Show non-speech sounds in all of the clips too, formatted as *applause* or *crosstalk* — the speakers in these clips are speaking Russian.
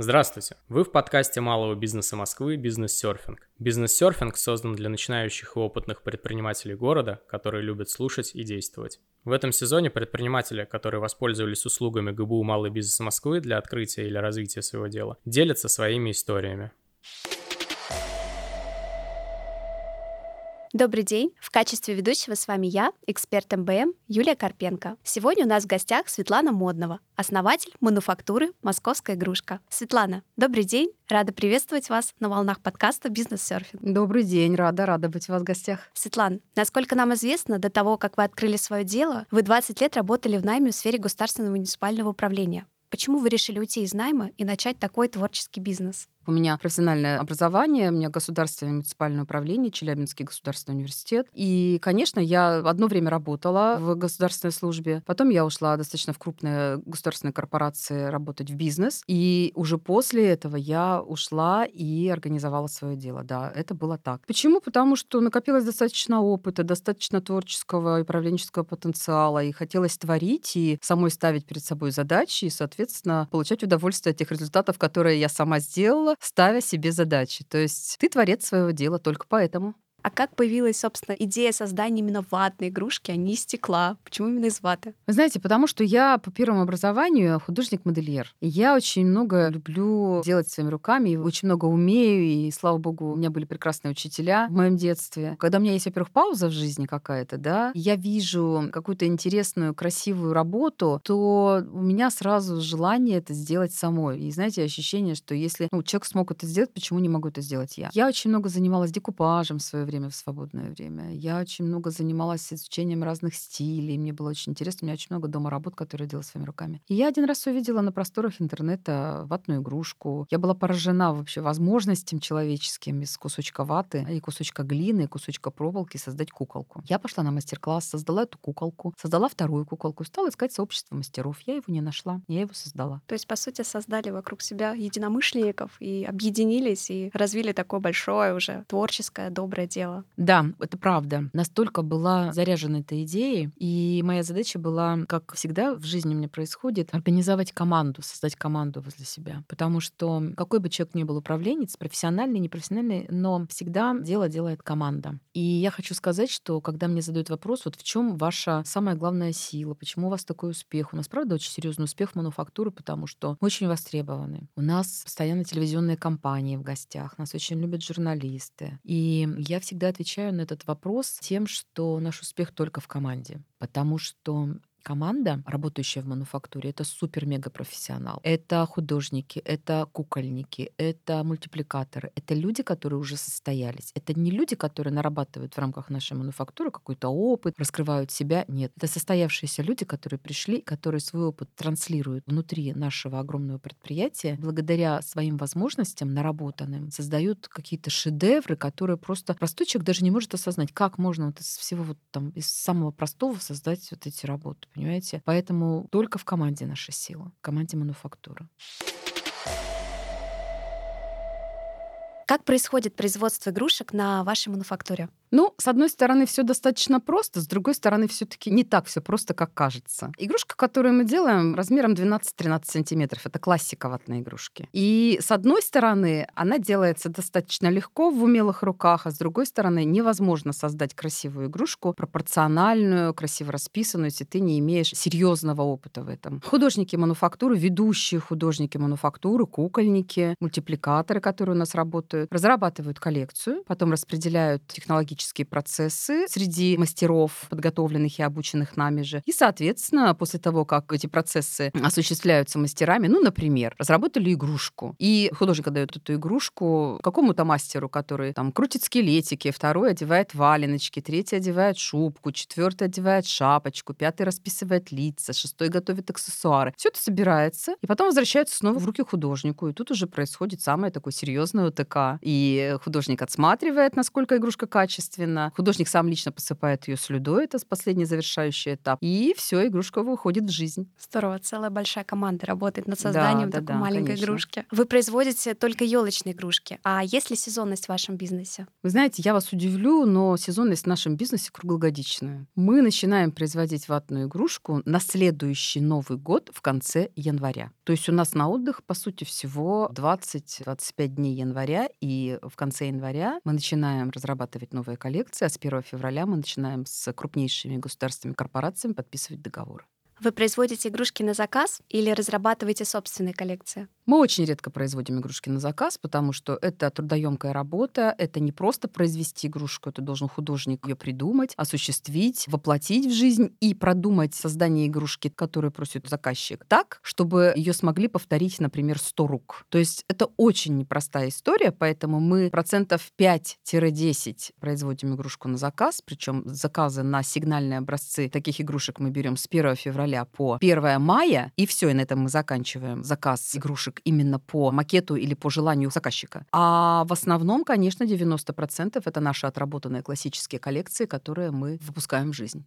Здравствуйте! Вы в подкасте малого бизнеса Москвы «Бизнес-серфинг». Бизнес-серфинг создан для начинающих и опытных предпринимателей города, которые любят слушать и действовать. В этом сезоне предприниматели, которые воспользовались услугами ГБУ «Малый бизнес Москвы» для открытия или развития своего дела, делятся своими историями. Добрый день! В качестве ведущего с вами я, эксперт МБМ Юлия Карпенко. Сегодня у нас в гостях Светлана Моднова, основатель мануфактуры «Московская игрушка». Светлана, добрый день! Рада приветствовать вас на волнах подкаста «Бизнес-серфинг». Добрый день, рада, рада быть у вас в гостях. Светлана, насколько нам известно, до того, как вы открыли свое дело, вы 20 лет работали в найме в сфере государственного муниципального управления. Почему вы решили уйти из найма и начать такой творческий бизнес? У меня профессиональное образование, у меня государственное муниципальное управление, Челябинский государственный университет. И, конечно, я одно время работала в государственной службе, потом я ушла достаточно в крупные государственные корпорации работать в бизнес, и уже после этого я ушла и организовала свое дело. Да, это было так. Почему? Потому что накопилось достаточно опыта, достаточно творческого и управленческого потенциала, и хотелось творить, и самой ставить перед собой задачи, и, соответственно, получать удовольствие от тех результатов, которые я сама сделала, ставя себе задачи. То есть ты творец своего дела только поэтому. А как появилась, собственно, идея создания именно ватной игрушки, а не стекла? Почему именно из ваты? Вы знаете, потому что я по первому образованию художник-модельер. Я очень много люблю делать своими руками, очень много умею, и, слава богу, у меня были прекрасные учителя в моем детстве. Когда у меня есть, во-первых, пауза в жизни какая-то, да, я вижу какую-то интересную, красивую работу, то у меня сразу желание это сделать самой. И, знаете, ощущение, что если ну, человек смог это сделать, почему не могу это сделать я? Я очень много занималась декупажем в время, в свободное время. Я очень много занималась изучением разных стилей. Мне было очень интересно. У меня очень много дома работ, которые я делала своими руками. И я один раз увидела на просторах интернета ватную игрушку. Я была поражена вообще возможностям человеческим из кусочка ваты и кусочка глины, и кусочка проволоки создать куколку. Я пошла на мастер-класс, создала эту куколку, создала вторую куколку, стала искать сообщество мастеров. Я его не нашла, я его создала. То есть, по сути, создали вокруг себя единомышленников и объединились, и развили такое большое уже творческое, доброе дело дело. Да, это правда. Настолько была заряжена этой идеей, и моя задача была, как всегда в жизни меня происходит, организовать команду, создать команду возле себя. Потому что какой бы человек ни был управленец, профессиональный, непрофессиональный, но всегда дело делает команда. И я хочу сказать, что когда мне задают вопрос, вот в чем ваша самая главная сила, почему у вас такой успех? У нас, правда, очень серьезный успех мануфактуры, потому что мы очень востребованы. У нас постоянно телевизионные компании в гостях, нас очень любят журналисты. И я всегда отвечаю на этот вопрос тем, что наш успех только в команде. Потому что команда, работающая в мануфактуре, это супер-мега-профессионал. Это художники, это кукольники, это мультипликаторы. Это люди, которые уже состоялись. Это не люди, которые нарабатывают в рамках нашей мануфактуры какой-то опыт, раскрывают себя. Нет. Это состоявшиеся люди, которые пришли, которые свой опыт транслируют внутри нашего огромного предприятия, благодаря своим возможностям наработанным, создают какие-то шедевры, которые просто простой человек даже не может осознать, как можно вот из всего вот там, из самого простого создать вот эти работы понимаете? Поэтому только в команде наша сила, в команде мануфактуры. Как происходит производство игрушек на вашей мануфактуре? Ну, с одной стороны, все достаточно просто, с другой стороны, все-таки не так все просто, как кажется. Игрушка, которую мы делаем, размером 12-13 сантиметров. Это классика ватной игрушки. И с одной стороны, она делается достаточно легко в умелых руках, а с другой стороны, невозможно создать красивую игрушку, пропорциональную, красиво расписанную, если ты не имеешь серьезного опыта в этом. Художники мануфактуры, ведущие художники мануфактуры, кукольники, мультипликаторы, которые у нас работают, разрабатывают коллекцию, потом распределяют технологические технологические процессы среди мастеров, подготовленных и обученных нами же. И, соответственно, после того, как эти процессы осуществляются мастерами, ну, например, разработали игрушку, и художник отдает эту игрушку какому-то мастеру, который там крутит скелетики, второй одевает валеночки, третий одевает шубку, четвертый одевает шапочку, пятый расписывает лица, шестой готовит аксессуары. Все это собирается, и потом возвращается снова в руки художнику, и тут уже происходит самое такое серьезное ОТК. И художник отсматривает, насколько игрушка качественная, качественно. Художник сам лично посыпает ее слюдой, это последний завершающий этап. И все, игрушка выходит в жизнь. Здорово, целая большая команда работает над созданием да, такой да, маленькой конечно. игрушки. Вы производите только елочные игрушки. А есть ли сезонность в вашем бизнесе? Вы знаете, я вас удивлю, но сезонность в нашем бизнесе круглогодичная. Мы начинаем производить ватную игрушку на следующий Новый год в конце января. То есть у нас на отдых, по сути, всего 20-25 дней января, и в конце января мы начинаем разрабатывать новые коллекции, а с 1 февраля мы начинаем с крупнейшими государственными корпорациями подписывать договоры. Вы производите игрушки на заказ или разрабатываете собственные коллекции? Мы очень редко производим игрушки на заказ, потому что это трудоемкая работа, это не просто произвести игрушку, это должен художник ее придумать, осуществить, воплотить в жизнь и продумать создание игрушки, которую просит заказчик, так, чтобы ее смогли повторить, например, 100 рук. То есть это очень непростая история, поэтому мы процентов 5-10 производим игрушку на заказ, причем заказы на сигнальные образцы таких игрушек мы берем с 1 февраля по 1 мая, и все, и на этом мы заканчиваем заказ игрушек именно по макету или по желанию заказчика. А в основном, конечно, 90% это наши отработанные классические коллекции, которые мы выпускаем в жизнь.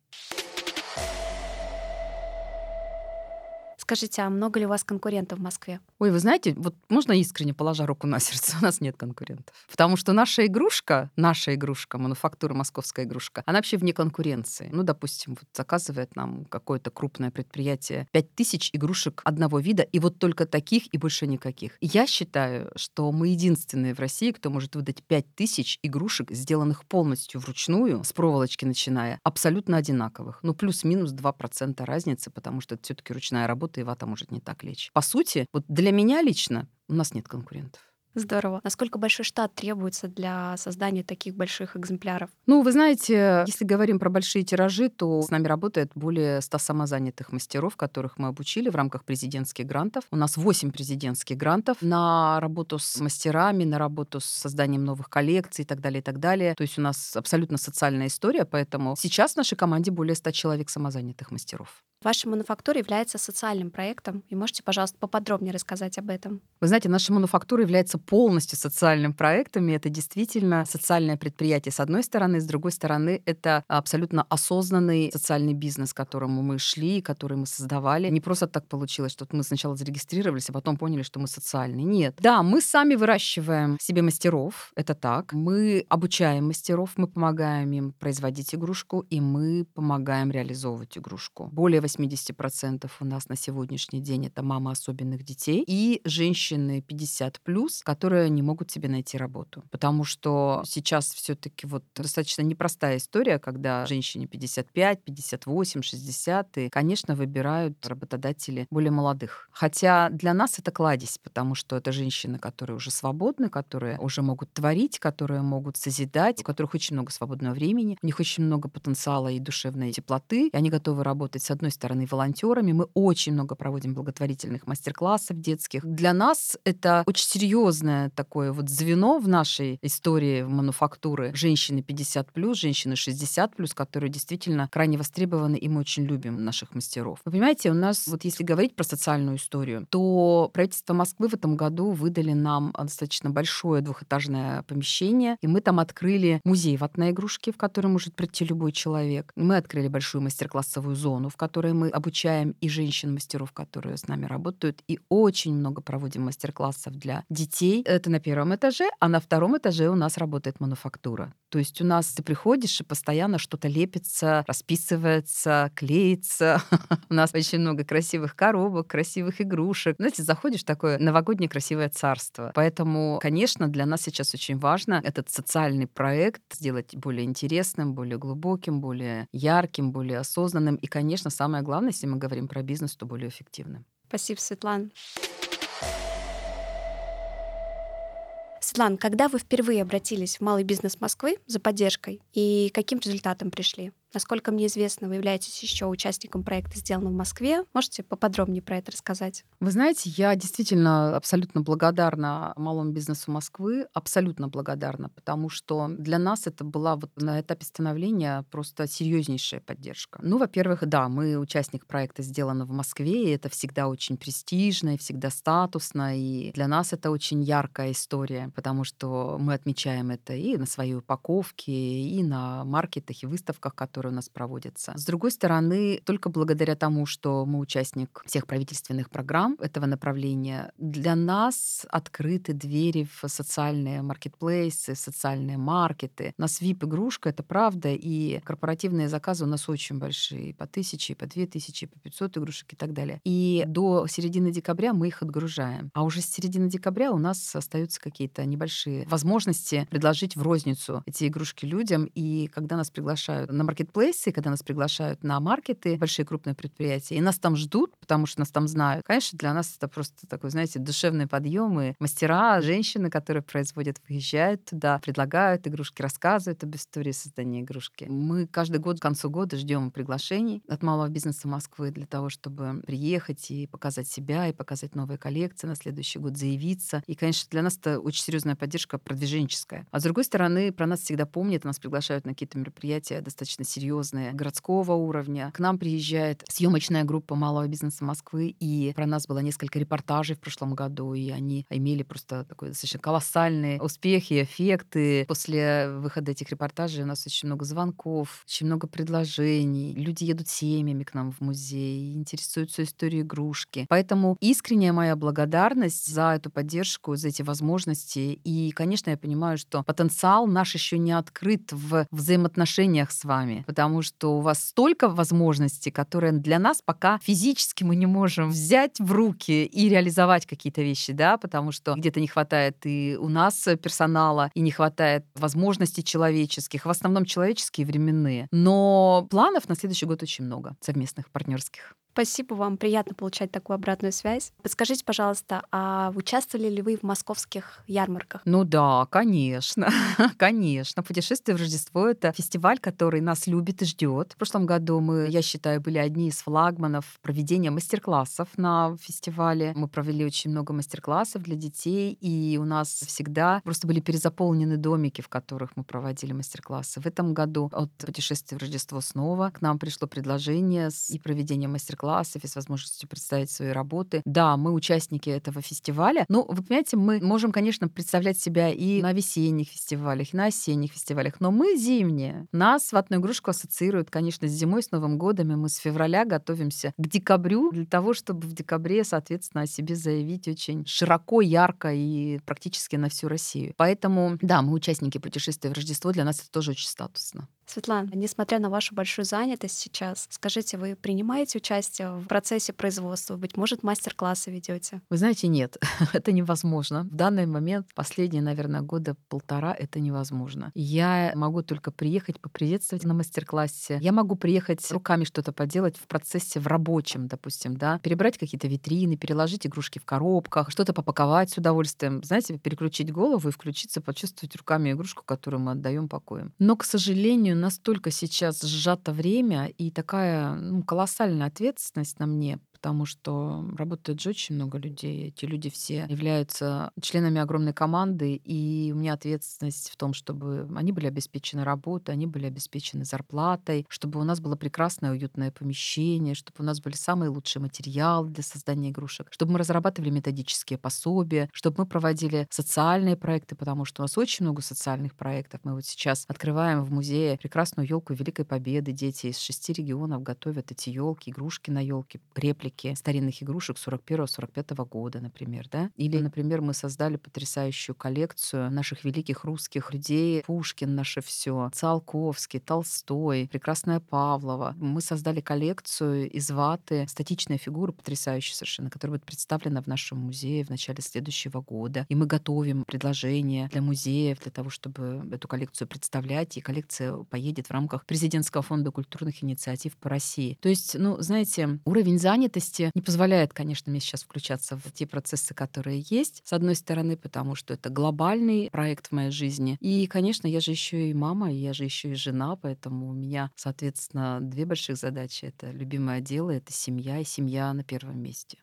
Скажите, а много ли у вас конкурентов в Москве? Ой, вы знаете, вот можно искренне положа руку на сердце, *laughs* у нас нет конкурентов. Потому что наша игрушка, наша игрушка, мануфактура московская игрушка, она вообще вне конкуренции. Ну, допустим, вот заказывает нам какое-то крупное предприятие 5000 игрушек одного вида, и вот только таких, и больше никаких. Я считаю, что мы единственные в России, кто может выдать 5000 игрушек, сделанных полностью вручную, с проволочки начиная, абсолютно одинаковых. Ну, плюс-минус 2% разницы, потому что это все таки ручная работа, и вата может не так лечь. По сути, вот для меня лично у нас нет конкурентов. Здорово. Насколько большой штат требуется для создания таких больших экземпляров? Ну, вы знаете, если говорим про большие тиражи, то с нами работает более 100 самозанятых мастеров, которых мы обучили в рамках президентских грантов. У нас 8 президентских грантов на работу с мастерами, на работу с созданием новых коллекций и так далее, и так далее. То есть у нас абсолютно социальная история, поэтому сейчас в нашей команде более 100 человек самозанятых мастеров. Ваша мануфактура является социальным проектом, и можете, пожалуйста, поподробнее рассказать об этом? Вы знаете, наша мануфактура является полностью социальным проектом, и это действительно социальное предприятие с одной стороны, с другой стороны, это абсолютно осознанный социальный бизнес, к которому мы шли, который мы создавали. Не просто так получилось, что мы сначала зарегистрировались, а потом поняли, что мы социальные. Нет. Да, мы сами выращиваем себе мастеров, это так. Мы обучаем мастеров, мы помогаем им производить игрушку, и мы помогаем реализовывать игрушку. Более 80% у нас на сегодняшний день это мамы особенных детей и женщины 50 плюс, которые не могут себе найти работу. Потому что сейчас все-таки вот достаточно непростая история, когда женщине 55, 58, 60, и, конечно, выбирают работодатели более молодых. Хотя для нас это кладезь, потому что это женщины, которые уже свободны, которые уже могут творить, которые могут созидать, у которых очень много свободного времени, у них очень много потенциала и душевной теплоты, и они готовы работать, с одной стороны, волонтерами. Мы очень много проводим благотворительных мастер-классов детских. Для нас это очень серьезное такое вот звено в нашей истории мануфактуры. Женщины 50 плюс, женщины 60 плюс, которые действительно крайне востребованы, и мы очень любим наших мастеров. Вы понимаете, у нас, вот если говорить про социальную историю, то правительство Москвы в этом году выдали нам достаточно большое двухэтажное помещение, и мы там открыли музей ватной игрушки, в который может прийти любой человек. Мы открыли большую мастер-классовую зону, в которой мы обучаем и женщин-мастеров, которые с нами работают, и очень много проводим мастер-классов для детей. Это на первом этаже, а на втором этаже у нас работает мануфактура. То есть у нас ты приходишь, и постоянно что-то лепится, расписывается, клеится. *laughs* У нас очень много красивых коробок, красивых игрушек. Знаете, заходишь такое новогоднее красивое царство. Поэтому, конечно, для нас сейчас очень важно этот социальный проект сделать более интересным, более глубоким, более ярким, более осознанным. И, конечно, самое главное, если мы говорим про бизнес, то более эффективным. Спасибо, Светлана. Светлана, когда вы впервые обратились в малый бизнес Москвы за поддержкой и каким результатом пришли? Насколько мне известно, вы являетесь еще участником проекта «Сделано в Москве». Можете поподробнее про это рассказать? Вы знаете, я действительно абсолютно благодарна малому бизнесу Москвы, абсолютно благодарна, потому что для нас это была вот на этапе становления просто серьезнейшая поддержка. Ну, во-первых, да, мы участник проекта «Сделано в Москве», и это всегда очень престижно, и всегда статусно, и для нас это очень яркая история, потому что мы отмечаем это и на своей упаковке, и на маркетах, и выставках, которые у нас проводятся. С другой стороны, только благодаря тому, что мы участник всех правительственных программ этого направления, для нас открыты двери в социальные маркетплейсы, социальные маркеты. У нас VIP-игрушка, это правда, и корпоративные заказы у нас очень большие, по тысяче, по две тысячи, по 500 игрушек и так далее. И до середины декабря мы их отгружаем. А уже с середины декабря у нас остаются какие-то небольшие возможности предложить в розницу эти игрушки людям. И когда нас приглашают на маркетплейсы, когда нас приглашают на маркеты, большие крупные предприятия, и нас там ждут, потому что нас там знают, конечно, для нас это просто такой, знаете, душевный подъем. И мастера, женщины, которые производят, выезжают туда, предлагают игрушки, рассказывают об истории создания игрушки. Мы каждый год к концу года ждем приглашений от малого бизнеса Москвы для того, чтобы приехать и показать себя, и показать новые коллекции на следующий год, заявиться. И, конечно, для нас это очень серьезная поддержка продвиженческая. А с другой стороны, про нас всегда помнят, нас приглашают на какие-то мероприятия достаточно серьезные городского уровня. К нам приезжает съемочная группа малого бизнеса Москвы, и про нас было несколько репортажей в прошлом году, и они имели просто такой достаточно колоссальные успехи, эффекты. После выхода этих репортажей у нас очень много звонков, очень много предложений. Люди едут семьями к нам в музей, интересуются историей игрушки. Поэтому искренняя моя благодарность за эту поддержку, за эти возможности. И, конечно, я понимаю, что потенциал наш еще не открыт в взаимоотношениях с вами, потому что у вас столько возможностей, которые для нас пока физически мы не можем взять в руки и реализовать какие-то вещи, да, потому что где-то не хватает и у нас персонала, и не хватает возможностей человеческих, в основном человеческие временные. Но планов на следующий год очень много совместных партнерских. Спасибо вам, приятно получать такую обратную связь. Подскажите, пожалуйста, а участвовали ли вы в московских ярмарках? Ну да, конечно, *laughs* конечно. Путешествие в Рождество — это фестиваль, который нас любит и ждет. В прошлом году мы, я считаю, были одни из флагманов проведения мастер-классов на фестивале. Мы провели очень много мастер-классов для детей, и у нас всегда просто были перезаполнены домики, в которых мы проводили мастер-классы. В этом году от путешествия в Рождество снова к нам пришло предложение и проведение мастер мастер-классов и с возможностью представить свои работы. Да, мы участники этого фестиваля. Но, вы понимаете, мы можем, конечно, представлять себя и на весенних фестивалях, и на осенних фестивалях, но мы зимние. Нас ватную игрушку ассоциируют, конечно, с зимой, с Новым годом, и мы с февраля готовимся к декабрю для того, чтобы в декабре, соответственно, о себе заявить очень широко, ярко и практически на всю Россию. Поэтому, да, мы участники путешествия в Рождество, для нас это тоже очень статусно. Светлана, несмотря на вашу большую занятость сейчас, скажите, вы принимаете участие в процессе производства? Быть может, мастер-классы ведете? Вы знаете, нет, *laughs* это невозможно. В данный момент, последние, наверное, года полтора, это невозможно. Я могу только приехать, поприветствовать на мастер-классе. Я могу приехать руками что-то поделать в процессе, в рабочем, допустим, да, перебрать какие-то витрины, переложить игрушки в коробках, что-то попаковать с удовольствием, знаете, переключить голову и включиться, почувствовать руками игрушку, которую мы отдаем покоем. Но, к сожалению, настолько сейчас сжато время и такая ну, колоссальная ответственность на мне, потому что работает же очень много людей. Эти люди все являются членами огромной команды, и у меня ответственность в том, чтобы они были обеспечены работой, они были обеспечены зарплатой, чтобы у нас было прекрасное уютное помещение, чтобы у нас были самые лучшие материалы для создания игрушек, чтобы мы разрабатывали методические пособия, чтобы мы проводили социальные проекты, потому что у нас очень много социальных проектов. Мы вот сейчас открываем в музее прекрасную елку Великой Победы. Дети из шести регионов готовят эти елки, игрушки на елке, реплики реплики старинных игрушек 41-45 года, например, да? Или, например, мы создали потрясающую коллекцию наших великих русских людей. Пушкин наше все, Циолковский, Толстой, прекрасная Павлова. Мы создали коллекцию из ваты, статичная фигура потрясающая совершенно, которая будет представлена в нашем музее в начале следующего года. И мы готовим предложения для музеев, для того, чтобы эту коллекцию представлять. И коллекция поедет в рамках президентского фонда культурных инициатив по России. То есть, ну, знаете, уровень занятости занятости не позволяет, конечно, мне сейчас включаться в те процессы, которые есть. С одной стороны, потому что это глобальный проект в моей жизни. И, конечно, я же еще и мама, и я же еще и жена, поэтому у меня, соответственно, две больших задачи. Это любимое дело, это семья, и семья на первом месте.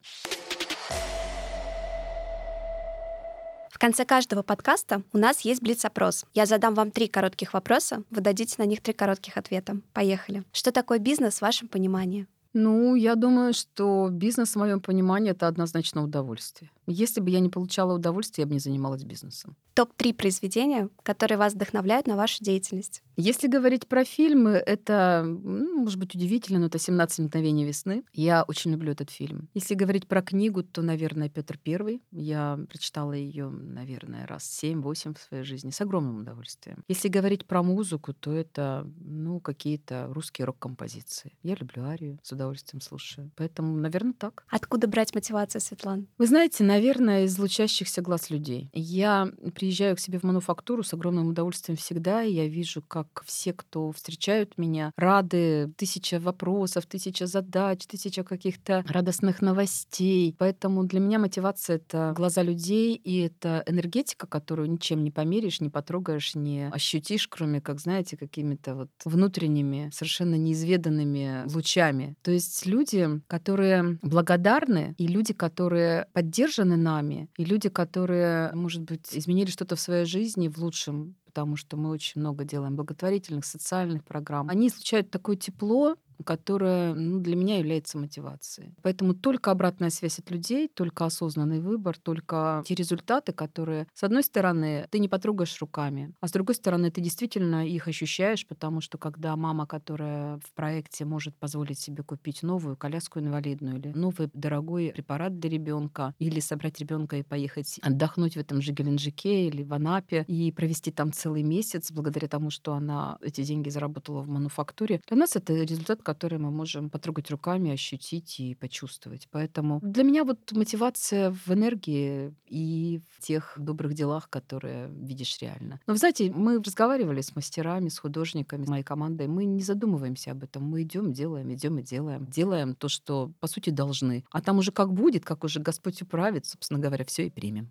В конце каждого подкаста у нас есть блиц-опрос. Я задам вам три коротких вопроса, вы дадите на них три коротких ответа. Поехали. Что такое бизнес в вашем понимании? Ну, я думаю, что бизнес, в моем понимании, это однозначно удовольствие. Если бы я не получала удовольствие, я бы не занималась бизнесом. Топ-3 произведения, которые вас вдохновляют на вашу деятельность. Если говорить про фильмы, это, ну, может быть, удивительно, но это «17 мгновений весны». Я очень люблю этот фильм. Если говорить про книгу, то, наверное, Петр Первый. Я прочитала ее, наверное, раз 7-8 в своей жизни с огромным удовольствием. Если говорить про музыку, то это, ну, какие-то русские рок-композиции. Я люблю Арию, с удовольствием слушаю. Поэтому, наверное, так. Откуда брать мотивацию, Светлана? Вы знаете, наверное, из лучащихся глаз людей. Я приезжаю к себе в мануфактуру с огромным удовольствием всегда, и я вижу, как все, кто встречают меня, рады. Тысяча вопросов, тысяча задач, тысяча каких-то радостных новостей. Поэтому для меня мотивация — это глаза людей, и это энергетика, которую ничем не померишь, не потрогаешь, не ощутишь, кроме, как, знаете, какими-то вот внутренними, совершенно неизведанными лучами. То есть люди, которые благодарны, и люди, которые поддержаны нами, и люди, которые, может быть, изменили что-то в своей жизни в лучшем, потому что мы очень много делаем благотворительных, социальных программ, они излучают такое тепло, которая ну, для меня является мотивацией. Поэтому только обратная связь от людей, только осознанный выбор, только те результаты, которые, с одной стороны, ты не потрогаешь руками, а с другой стороны, ты действительно их ощущаешь, потому что когда мама, которая в проекте может позволить себе купить новую коляску инвалидную или новый дорогой препарат для ребенка, или собрать ребенка и поехать отдохнуть в этом же Геленджике или в Анапе и провести там целый месяц благодаря тому, что она эти деньги заработала в мануфактуре, для нас это результат, которые мы можем потрогать руками, ощутить и почувствовать. Поэтому для меня вот мотивация в энергии и в тех добрых делах, которые видишь реально. Но, вы знаете, мы разговаривали с мастерами, с художниками, с моей командой. Мы не задумываемся об этом. Мы идем, делаем, идем и делаем. Делаем то, что, по сути, должны. А там уже как будет, как уже Господь управит, собственно говоря, все и примем.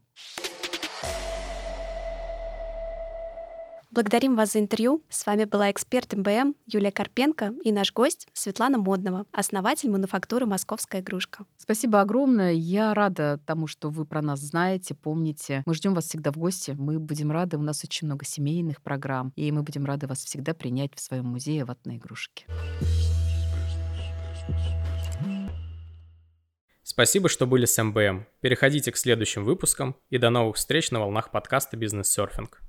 Благодарим вас за интервью. С вами была эксперт МБМ Юлия Карпенко и наш гость Светлана Модного, основатель мануфактуры «Московская игрушка». Спасибо огромное. Я рада тому, что вы про нас знаете, помните. Мы ждем вас всегда в гости. Мы будем рады. У нас очень много семейных программ. И мы будем рады вас всегда принять в своем музее ватной игрушки. Спасибо, что были с МБМ. Переходите к следующим выпускам и до новых встреч на волнах подкаста «Бизнес-серфинг».